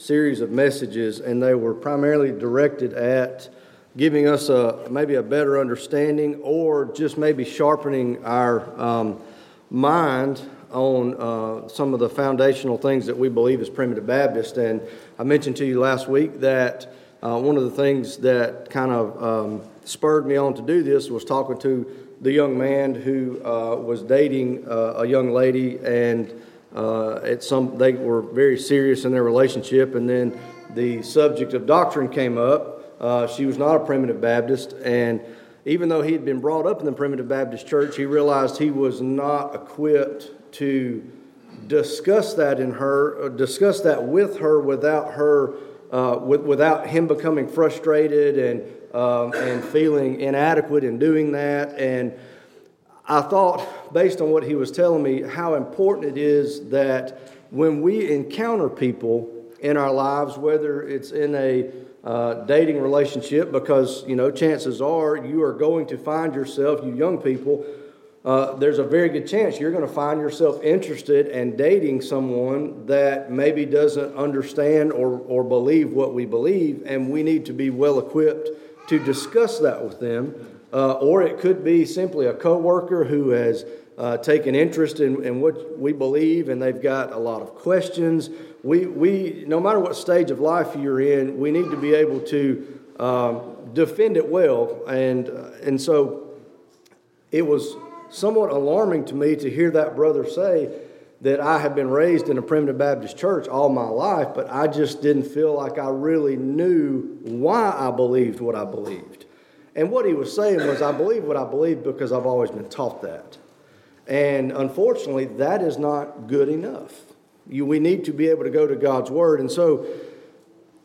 series of messages, and they were primarily directed at giving us a maybe a better understanding or just maybe sharpening our um, mind on uh, some of the foundational things that we believe as primitive Baptist. And I mentioned to you last week that uh, one of the things that kind of um, spurred me on to do this was talking to the young man who uh, was dating uh, a young lady, and uh, at some they were very serious in their relationship, and then the subject of doctrine came up. Uh, she was not a primitive Baptist, and even though he had been brought up in the primitive Baptist church, he realized he was not equipped to discuss that in her, discuss that with her without her, uh, with, without him becoming frustrated and um, and feeling inadequate in doing that. And I thought, based on what he was telling me, how important it is that when we encounter people in our lives, whether it's in a uh, dating relationship, because you know chances are you are going to find yourself, you young people, uh, there's a very good chance you're going to find yourself interested in dating someone that maybe doesn't understand or, or believe what we believe, and we need to be well equipped to discuss that with them. Uh, or it could be simply a coworker who has uh, taken interest in, in what we believe and they've got a lot of questions. We, we, no matter what stage of life you're in, we need to be able to um, defend it well. And, uh, and so it was somewhat alarming to me to hear that brother say that I have been raised in a primitive Baptist church all my life, but I just didn't feel like I really knew why I believed what I believed. And what he was saying was, I believe what I believe because I've always been taught that. And unfortunately, that is not good enough. You, we need to be able to go to God's Word. And so,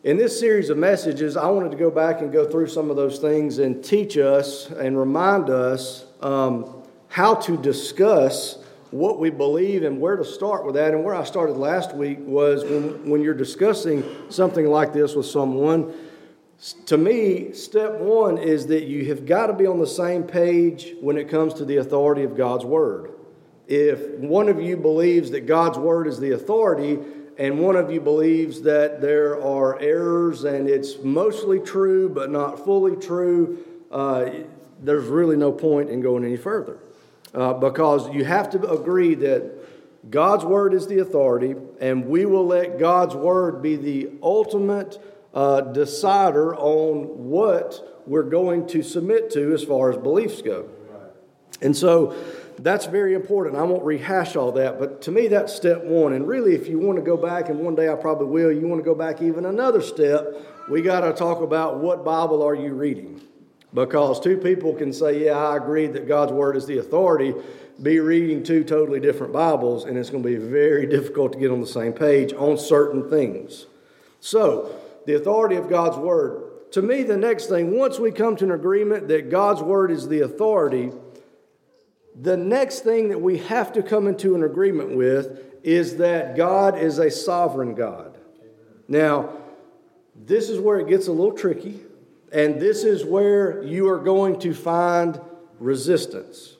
in this series of messages, I wanted to go back and go through some of those things and teach us and remind us um, how to discuss what we believe and where to start with that. And where I started last week was when, when you're discussing something like this with someone, to me, step one is that you have got to be on the same page when it comes to the authority of God's Word. If one of you believes that God's Word is the authority, and one of you believes that there are errors and it's mostly true but not fully true, uh, there's really no point in going any further uh, because you have to agree that God's word is the authority, and we will let God's word be the ultimate uh, decider on what we're going to submit to as far as beliefs go. And so that's very important. I won't rehash all that, but to me, that's step one. And really, if you want to go back, and one day I probably will, you want to go back even another step, we got to talk about what Bible are you reading? Because two people can say, Yeah, I agree that God's Word is the authority, be reading two totally different Bibles, and it's going to be very difficult to get on the same page on certain things. So, the authority of God's Word. To me, the next thing, once we come to an agreement that God's Word is the authority, the next thing that we have to come into an agreement with is that God is a sovereign God. Now, this is where it gets a little tricky and this is where you are going to find resistance.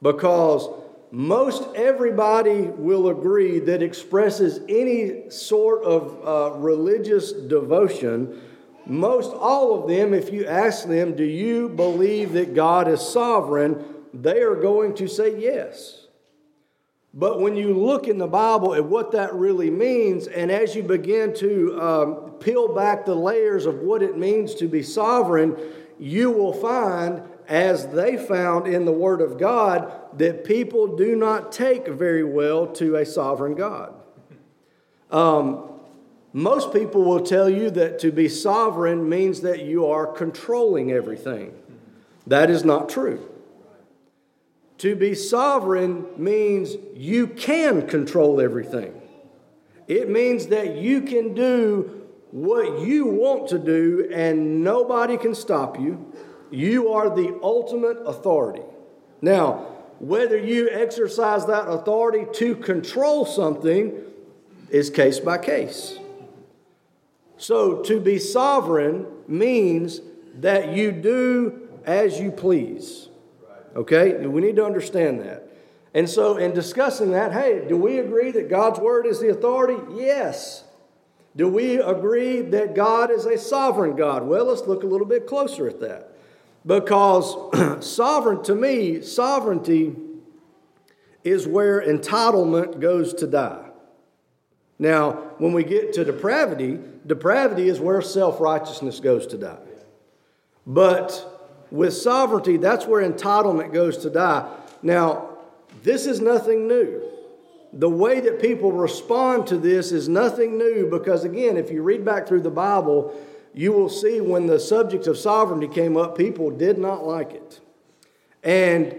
Because most everybody will agree that expresses any sort of uh, religious devotion. Most all of them, if you ask them, Do you believe that God is sovereign? they are going to say yes. But when you look in the Bible at what that really means, and as you begin to um, peel back the layers of what it means to be sovereign, you will find, as they found in the Word of God, that people do not take very well to a sovereign God. Um, most people will tell you that to be sovereign means that you are controlling everything. That is not true. To be sovereign means you can control everything. It means that you can do what you want to do and nobody can stop you. You are the ultimate authority. Now, whether you exercise that authority to control something is case by case. So, to be sovereign means that you do as you please. Okay? We need to understand that. And so, in discussing that, hey, do we agree that God's Word is the authority? Yes. Do we agree that God is a sovereign God? Well, let's look a little bit closer at that. Because sovereign, to me, sovereignty is where entitlement goes to die. Now, when we get to depravity, depravity is where self righteousness goes to die. But with sovereignty, that's where entitlement goes to die. Now, this is nothing new. The way that people respond to this is nothing new because, again, if you read back through the Bible, you will see when the subject of sovereignty came up, people did not like it. And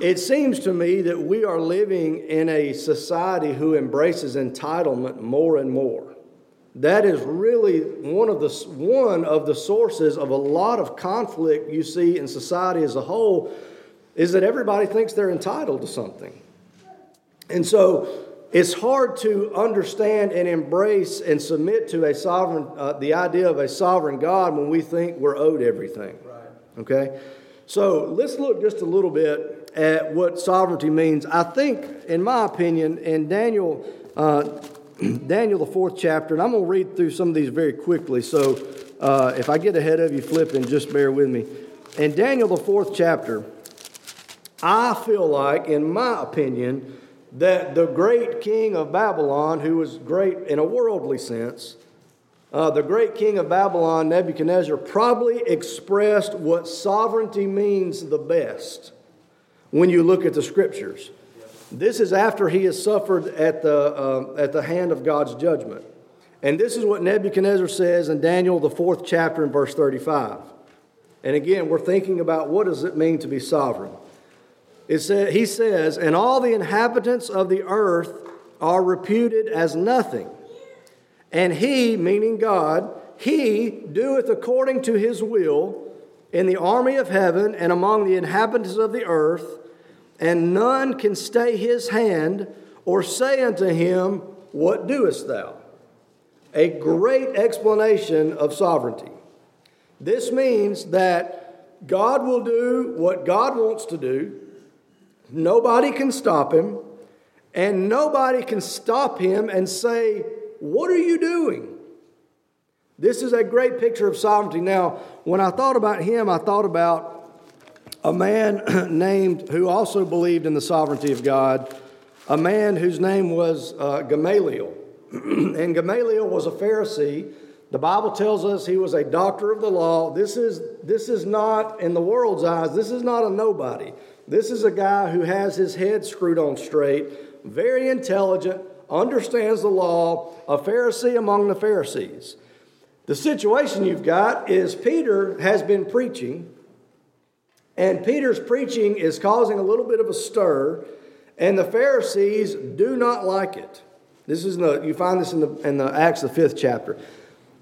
it seems to me that we are living in a society who embraces entitlement more and more. That is really one of the, one of the sources of a lot of conflict you see in society as a whole is that everybody thinks they're entitled to something. And so it's hard to understand and embrace and submit to a sovereign, uh, the idea of a sovereign God when we think we're owed everything. Right. Okay? So let's look just a little bit at what sovereignty means. I think, in my opinion, in Daniel, uh, Daniel, the fourth chapter, and I'm going to read through some of these very quickly. So uh, if I get ahead of you flipping, just bear with me. In Daniel, the fourth chapter, I feel like, in my opinion, that the great king of Babylon, who was great in a worldly sense, uh, the great king of Babylon, Nebuchadnezzar, probably expressed what sovereignty means the best when you look at the scriptures. This is after he has suffered at the, uh, at the hand of God's judgment. And this is what Nebuchadnezzar says in Daniel, the fourth chapter, in verse 35. And again, we're thinking about what does it mean to be sovereign. It he says, And all the inhabitants of the earth are reputed as nothing and he, meaning God, he doeth according to his will in the army of heaven and among the inhabitants of the earth, and none can stay his hand or say unto him, What doest thou? A great explanation of sovereignty. This means that God will do what God wants to do, nobody can stop him, and nobody can stop him and say, what are you doing? This is a great picture of sovereignty. Now, when I thought about him, I thought about a man named who also believed in the sovereignty of God, a man whose name was uh, Gamaliel. and Gamaliel was a Pharisee. The Bible tells us he was a doctor of the law. This is, this is not, in the world's eyes, this is not a nobody. This is a guy who has his head screwed on straight, very intelligent, understands the law, a Pharisee among the Pharisees. The situation you've got is Peter has been preaching, and Peter's preaching is causing a little bit of a stir, and the Pharisees do not like it. This is the, you find this in the, in the Acts, the fifth chapter.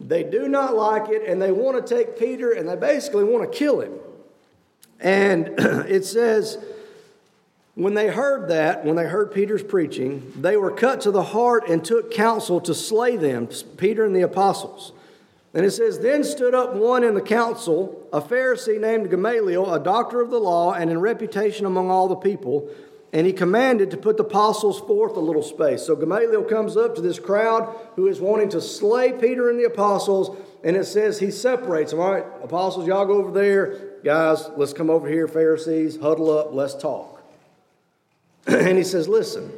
They do not like it, and they want to take Peter, and they basically want to kill him. And it says, when they heard that, when they heard Peter's preaching, they were cut to the heart and took counsel to slay them, Peter and the apostles. And it says, Then stood up one in the council, a Pharisee named Gamaliel, a doctor of the law, and in reputation among all the people. And he commanded to put the apostles forth a little space. So Gamaliel comes up to this crowd who is wanting to slay Peter and the apostles, and it says he separates them. All right, apostles, y'all go over there. Guys, let's come over here, Pharisees, huddle up, let's talk. and he says, Listen,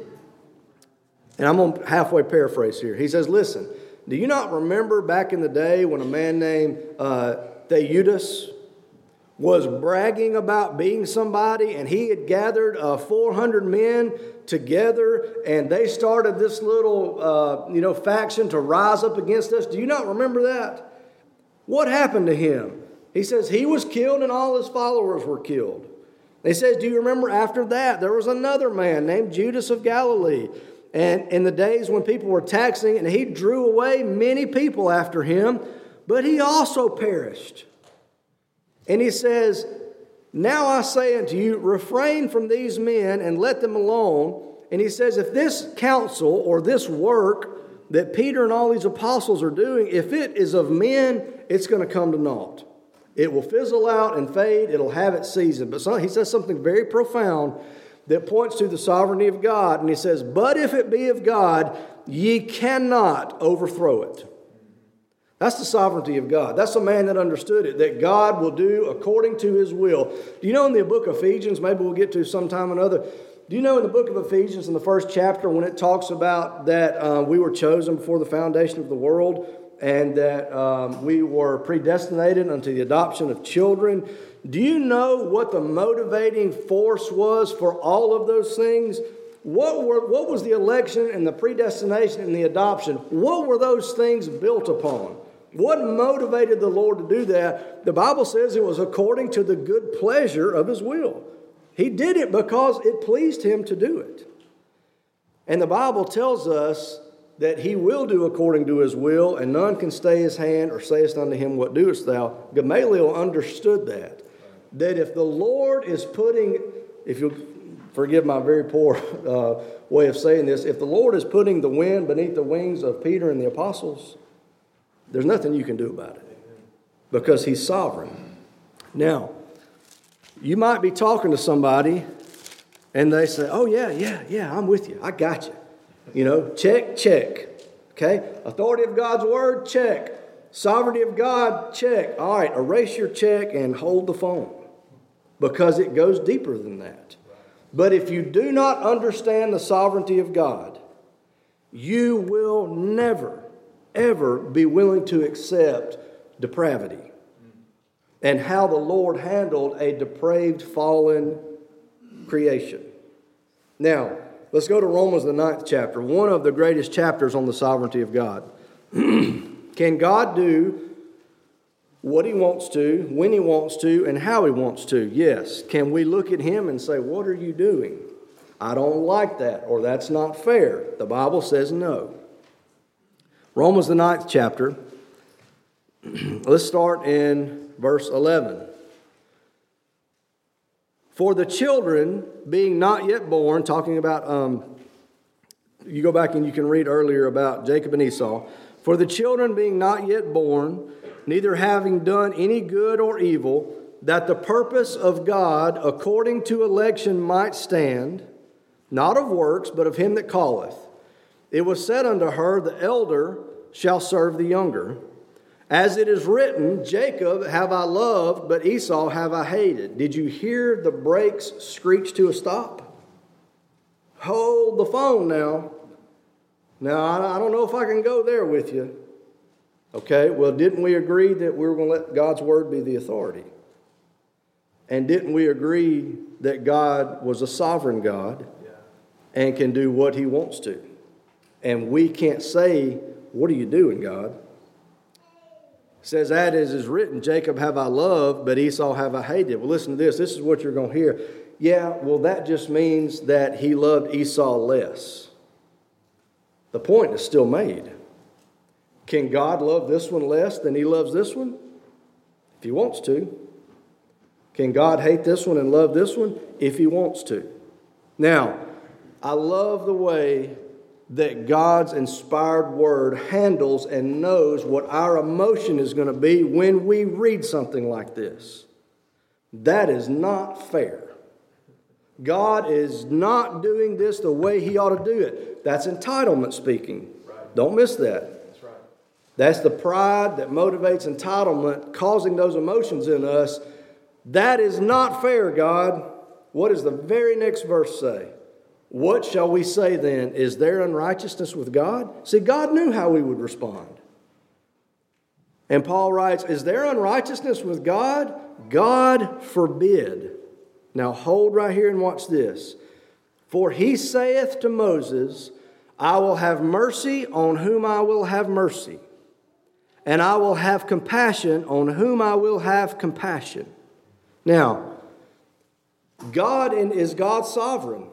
and I'm going to halfway paraphrase here. He says, Listen, do you not remember back in the day when a man named uh, Theudas was bragging about being somebody and he had gathered uh, 400 men together and they started this little uh, you know faction to rise up against us do you not remember that what happened to him he says he was killed and all his followers were killed he says, Do you remember after that, there was another man named Judas of Galilee? And in the days when people were taxing, and he drew away many people after him, but he also perished. And he says, Now I say unto you, refrain from these men and let them alone. And he says, If this counsel or this work that Peter and all these apostles are doing, if it is of men, it's going to come to naught. It will fizzle out and fade, it'll have its season. But he says something very profound that points to the sovereignty of God. And he says, But if it be of God, ye cannot overthrow it. That's the sovereignty of God. That's a man that understood it, that God will do according to his will. Do you know in the book of Ephesians, maybe we'll get to sometime another, do you know in the book of Ephesians, in the first chapter, when it talks about that uh, we were chosen before the foundation of the world and that um, we were predestinated unto the adoption of children? Do you know what the motivating force was for all of those things? What, were, what was the election and the predestination and the adoption? What were those things built upon? What motivated the Lord to do that? The Bible says it was according to the good pleasure of His will. He did it because it pleased Him to do it. And the Bible tells us that He will do according to His will, and none can stay His hand or sayest unto Him, What doest thou? Gamaliel understood that. That if the Lord is putting, if you'll forgive my very poor uh, way of saying this, if the Lord is putting the wind beneath the wings of Peter and the apostles, there's nothing you can do about it because he's sovereign. Now, you might be talking to somebody and they say, Oh, yeah, yeah, yeah, I'm with you. I got you. You know, check, check. Okay? Authority of God's word, check. Sovereignty of God, check. All right, erase your check and hold the phone because it goes deeper than that. But if you do not understand the sovereignty of God, you will never ever be willing to accept depravity and how the Lord handled a depraved, fallen creation. Now, let's go to Romans, the ninth chapter, one of the greatest chapters on the sovereignty of God. Can God do what He wants to, when He wants to, and how He wants to? Yes. Can we look at Him and say, What are you doing? I don't like that, or that's not fair. The Bible says no. Romans, the ninth chapter. Let's start in verse 11. For the children being not yet born, talking about, um, you go back and you can read earlier about Jacob and Esau. For the children being not yet born, neither having done any good or evil, that the purpose of God according to election might stand, not of works, but of him that calleth. It was said unto her, The elder shall serve the younger. As it is written, Jacob have I loved, but Esau have I hated. Did you hear the brakes screech to a stop? Hold the phone now. Now, I don't know if I can go there with you. Okay, well, didn't we agree that we were going to let God's word be the authority? And didn't we agree that God was a sovereign God and can do what he wants to? And we can't say what are you doing, God? Says, That is is written, Jacob have I loved, but Esau have I hated. Well, listen to this. This is what you're going to hear. Yeah, well, that just means that he loved Esau less. The point is still made. Can God love this one less than he loves this one? If he wants to. Can God hate this one and love this one? If he wants to. Now, I love the way that God's inspired word handles and knows what our emotion is going to be when we read something like this. That is not fair. God is not doing this the way He ought to do it. That's entitlement speaking. Right. Don't miss that. That's right. That's the pride that motivates entitlement, causing those emotions in us. That is not fair, God. What does the very next verse say? What shall we say then? Is there unrighteousness with God? See, God knew how we would respond. And Paul writes, Is there unrighteousness with God? God forbid. Now hold right here and watch this. For he saith to Moses, I will have mercy on whom I will have mercy, and I will have compassion on whom I will have compassion. Now, God is God sovereign.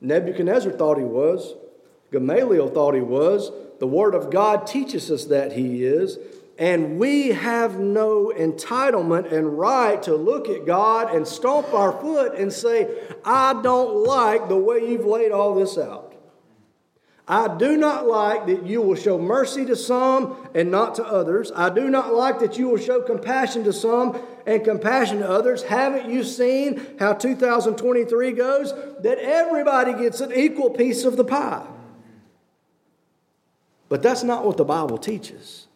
Nebuchadnezzar thought he was. Gamaliel thought he was. The Word of God teaches us that he is. And we have no entitlement and right to look at God and stomp our foot and say, I don't like the way you've laid all this out. I do not like that you will show mercy to some and not to others. I do not like that you will show compassion to some and compassion to others. Haven't you seen how 2023 goes? That everybody gets an equal piece of the pie. But that's not what the Bible teaches.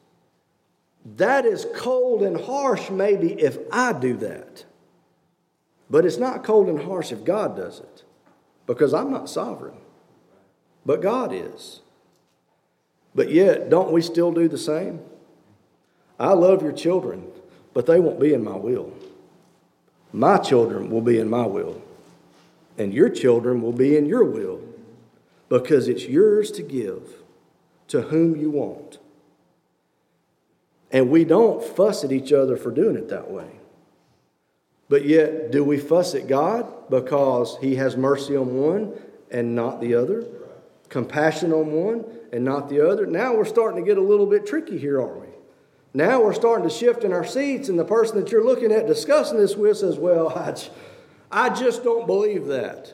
That is cold and harsh, maybe, if I do that. But it's not cold and harsh if God does it, because I'm not sovereign, but God is. But yet, don't we still do the same? I love your children, but they won't be in my will. My children will be in my will, and your children will be in your will, because it's yours to give to whom you want. And we don't fuss at each other for doing it that way. But yet, do we fuss at God because He has mercy on one and not the other? Compassion on one and not the other? Now we're starting to get a little bit tricky here, aren't we? Now we're starting to shift in our seats, and the person that you're looking at discussing this with says, Well, I, I just don't believe that.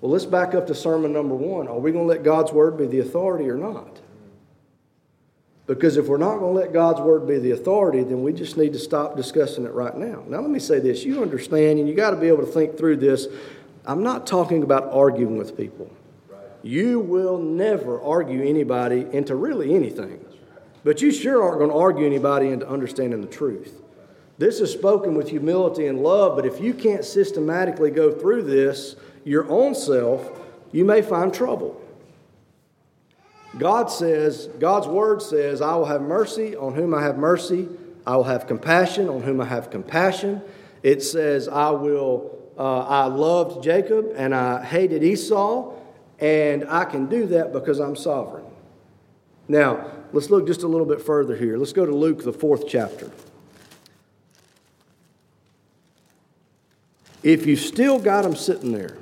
Well, let's back up to sermon number one. Are we going to let God's word be the authority or not? Because if we're not going to let God's word be the authority, then we just need to stop discussing it right now. Now, let me say this you understand, and you got to be able to think through this. I'm not talking about arguing with people. You will never argue anybody into really anything. But you sure aren't going to argue anybody into understanding the truth. This is spoken with humility and love, but if you can't systematically go through this your own self, you may find trouble. God says, God's word says, I will have mercy on whom I have mercy. I will have compassion on whom I have compassion. It says, I will, uh, I loved Jacob and I hated Esau, and I can do that because I'm sovereign. Now, let's look just a little bit further here. Let's go to Luke, the fourth chapter. If you still got them sitting there,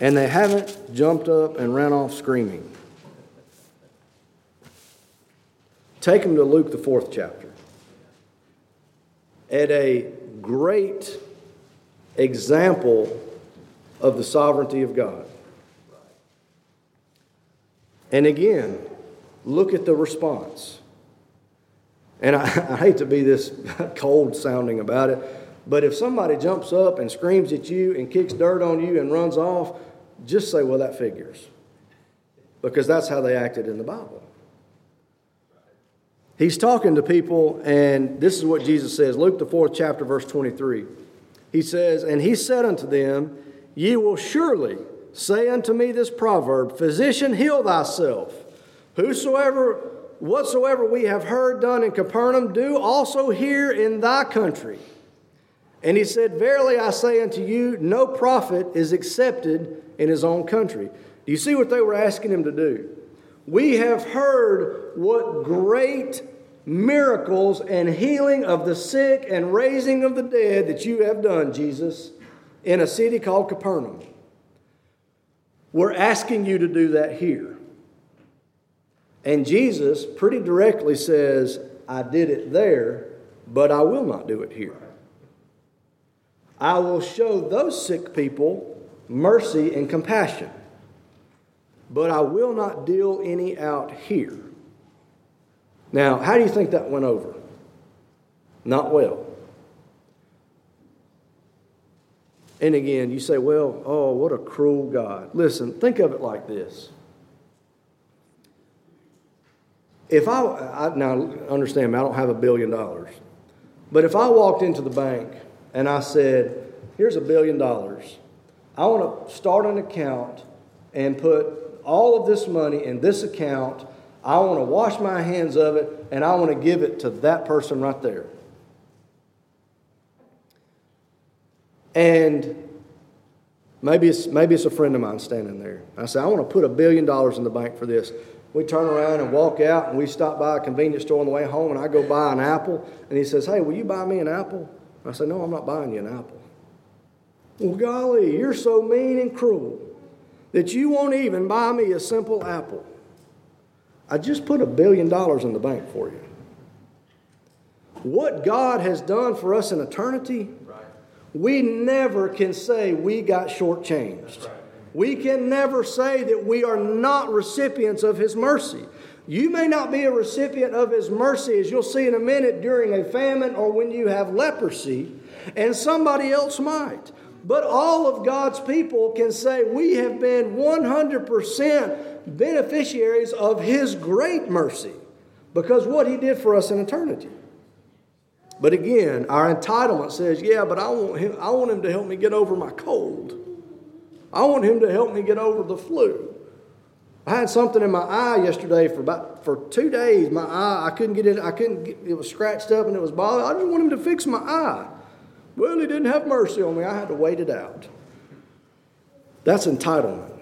and they haven't jumped up and ran off screaming. Take them to Luke, the fourth chapter. At a great example of the sovereignty of God. And again, look at the response. And I, I hate to be this cold sounding about it, but if somebody jumps up and screams at you and kicks dirt on you and runs off, just say, well, that figures. Because that's how they acted in the Bible. He's talking to people, and this is what Jesus says Luke, the fourth chapter, verse 23. He says, And he said unto them, Ye will surely say unto me this proverb, Physician, heal thyself. Whosoever, whatsoever we have heard done in Capernaum, do also here in thy country. And he said, Verily I say unto you, no prophet is accepted in his own country. Do you see what they were asking him to do? We have heard what great miracles and healing of the sick and raising of the dead that you have done, Jesus, in a city called Capernaum. We're asking you to do that here. And Jesus pretty directly says, I did it there, but I will not do it here. I will show those sick people mercy and compassion, but I will not deal any out here. Now, how do you think that went over? Not well. And again, you say, well, oh, what a cruel God. Listen, think of it like this. If I, I now understand, I don't have a billion dollars, but if I walked into the bank and I said, here's a billion dollars, I want to start an account and put all of this money in this account. I want to wash my hands of it and I want to give it to that person right there. And maybe it's, maybe it's a friend of mine standing there. I say, I want to put a billion dollars in the bank for this. We turn around and walk out, and we stop by a convenience store on the way home, and I go buy an apple. And he says, Hey, will you buy me an apple? I say, No, I'm not buying you an apple. Well, golly, you're so mean and cruel that you won't even buy me a simple apple. I just put a billion dollars in the bank for you. What God has done for us in eternity, we never can say we got shortchanged. We can never say that we are not recipients of His mercy. You may not be a recipient of His mercy, as you'll see in a minute, during a famine or when you have leprosy, and somebody else might. But all of God's people can say we have been 100% beneficiaries of His great mercy because what He did for us in eternity. But again, our entitlement says, yeah, but I want him, I want him to help me get over my cold. I want him to help me get over the flu. I had something in my eye yesterday for about for two days. My eye, I couldn't get it. I couldn't. Get, it was scratched up and it was bothering. I just want him to fix my eye. Well, he didn't have mercy on me. I had to wait it out. That's entitlement.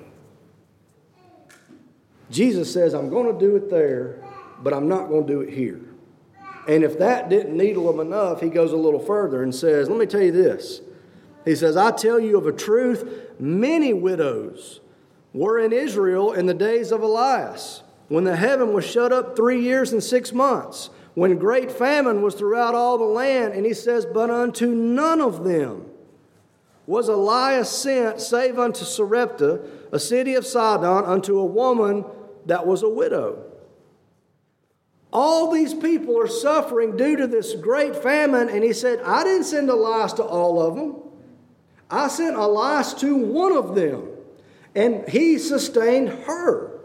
Jesus says, "I'm going to do it there, but I'm not going to do it here." And if that didn't needle him enough, he goes a little further and says, Let me tell you this. He says, I tell you of a truth, many widows were in Israel in the days of Elias, when the heaven was shut up three years and six months, when great famine was throughout all the land. And he says, But unto none of them was Elias sent, save unto Sarepta, a city of Sidon, unto a woman that was a widow. All these people are suffering due to this great famine. And he said, I didn't send Elias to all of them. I sent Elias to one of them, and he sustained her.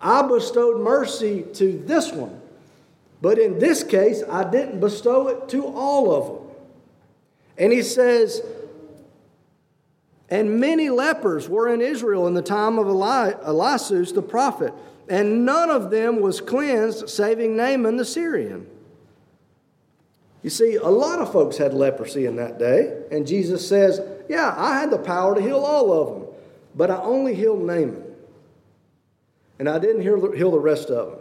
I bestowed mercy to this one, but in this case, I didn't bestow it to all of them. And he says, and many lepers were in Israel in the time of Eli- the prophet and none of them was cleansed, saving Naaman the Syrian. You see, a lot of folks had leprosy in that day, and Jesus says, Yeah, I had the power to heal all of them, but I only healed Naaman. And I didn't heal, the rest of them.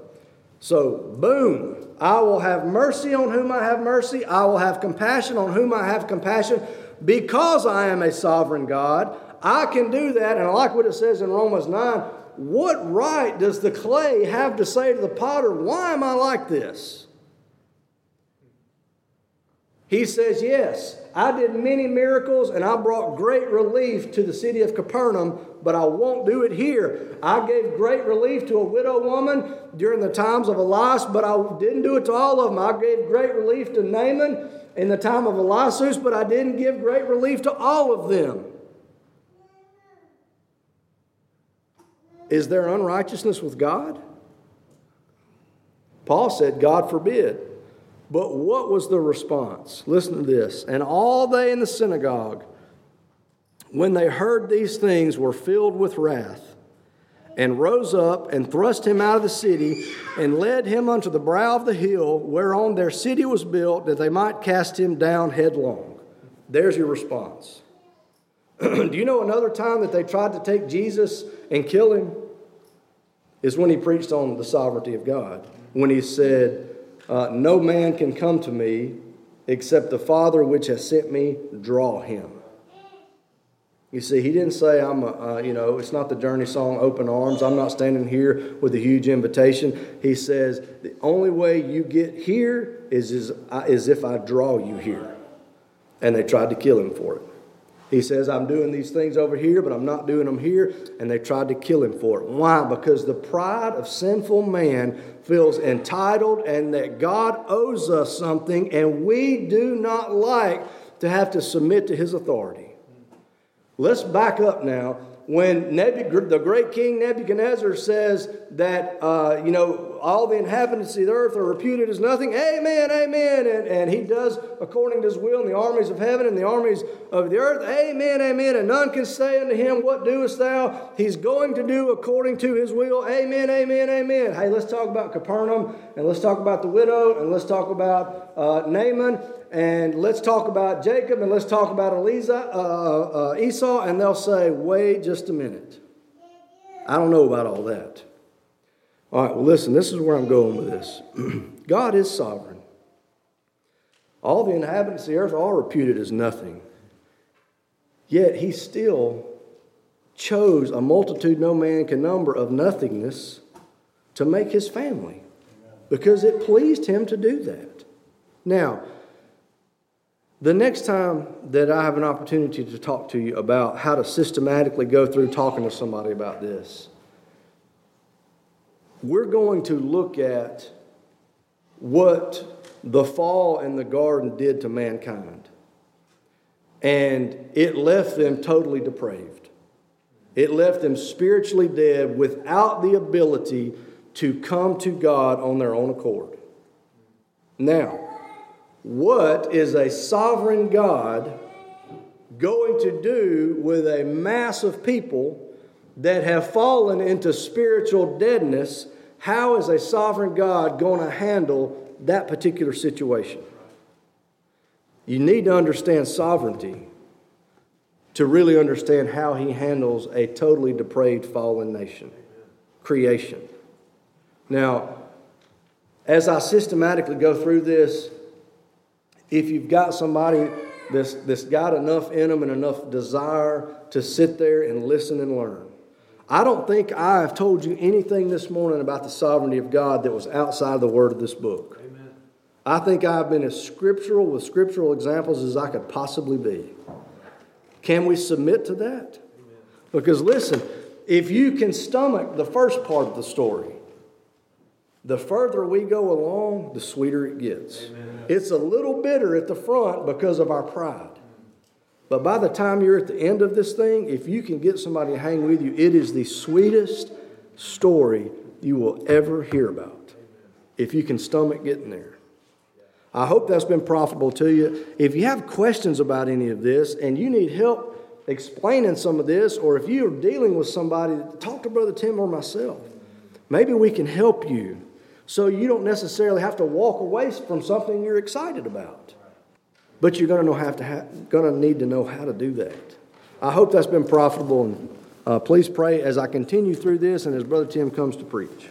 So, boom, I will have mercy on whom I have mercy. I will have compassion on whom I have compassion. Because I am a sovereign God, I can do that. And I like what it says in Romans 9 what right does the clay have to say to the potter, Why am I like this? He says, Yes, I did many miracles and I brought great relief to the city of Capernaum, but I won't do it here. I gave great relief to a widow woman during the times of Elias, but I didn't do it to all of them. I gave great relief to Naaman in the time of Elias, but I didn't give great relief to all of them. Is there unrighteousness with God? Paul said, God forbid. But what was the response? Listen to this. And all they in the synagogue, when they heard these things, were filled with wrath, and rose up and thrust him out of the city, and led him unto the brow of the hill whereon their city was built, that they might cast him down headlong. There's your response. Do you know another time that they tried to take Jesus and kill him? Is when he preached on the sovereignty of God. When he said, uh, No man can come to me except the Father which has sent me draw him. You see, he didn't say, I'm a, uh, you know, it's not the journey song, open arms. I'm not standing here with a huge invitation. He says, the only way you get here is, is, is if I draw you here. And they tried to kill him for it. He says, I'm doing these things over here, but I'm not doing them here. And they tried to kill him for it. Why? Because the pride of sinful man feels entitled and that God owes us something, and we do not like to have to submit to his authority. Let's back up now when Nebuchadnezzar, the great king Nebuchadnezzar says that, uh, you know, all the inhabitants of the earth are reputed as nothing, amen, amen. And, and he does according to his will in the armies of heaven and the armies of the earth, amen, amen. And none can say unto him, What doest thou? He's going to do according to his will, amen, amen, amen. Hey, let's talk about Capernaum and let's talk about the widow and let's talk about uh, Naaman and let's talk about Jacob and let's talk about Eliza, uh, uh, uh, Esau, and they'll say, wait just a minute. I don't know about all that. All right, well, listen, this is where I'm going with this. God is sovereign. All the inhabitants of the earth are reputed as nothing. Yet he still chose a multitude no man can number of nothingness to make his family because it pleased him to do that. Now, the next time that I have an opportunity to talk to you about how to systematically go through talking to somebody about this, we're going to look at what the fall in the garden did to mankind. and it left them totally depraved. It left them spiritually dead without the ability to come to God on their own accord. Now, what is a sovereign God going to do with a mass of people that have fallen into spiritual deadness? How is a sovereign God going to handle that particular situation? You need to understand sovereignty to really understand how he handles a totally depraved fallen nation, creation. Now, as I systematically go through this, if you've got somebody that's, that's got enough in them and enough desire to sit there and listen and learn, I don't think I have told you anything this morning about the sovereignty of God that was outside the word of this book. Amen. I think I've been as scriptural with scriptural examples as I could possibly be. Can we submit to that? Because listen, if you can stomach the first part of the story, the further we go along, the sweeter it gets. Amen. It's a little bitter at the front because of our pride. But by the time you're at the end of this thing, if you can get somebody to hang with you, it is the sweetest story you will ever hear about. If you can stomach getting there. I hope that's been profitable to you. If you have questions about any of this and you need help explaining some of this, or if you're dealing with somebody, talk to Brother Tim or myself. Maybe we can help you so you don't necessarily have to walk away from something you're excited about. But you're going to know have to ha- going to need to know how to do that. I hope that's been profitable, and uh, please pray as I continue through this and as Brother Tim comes to preach.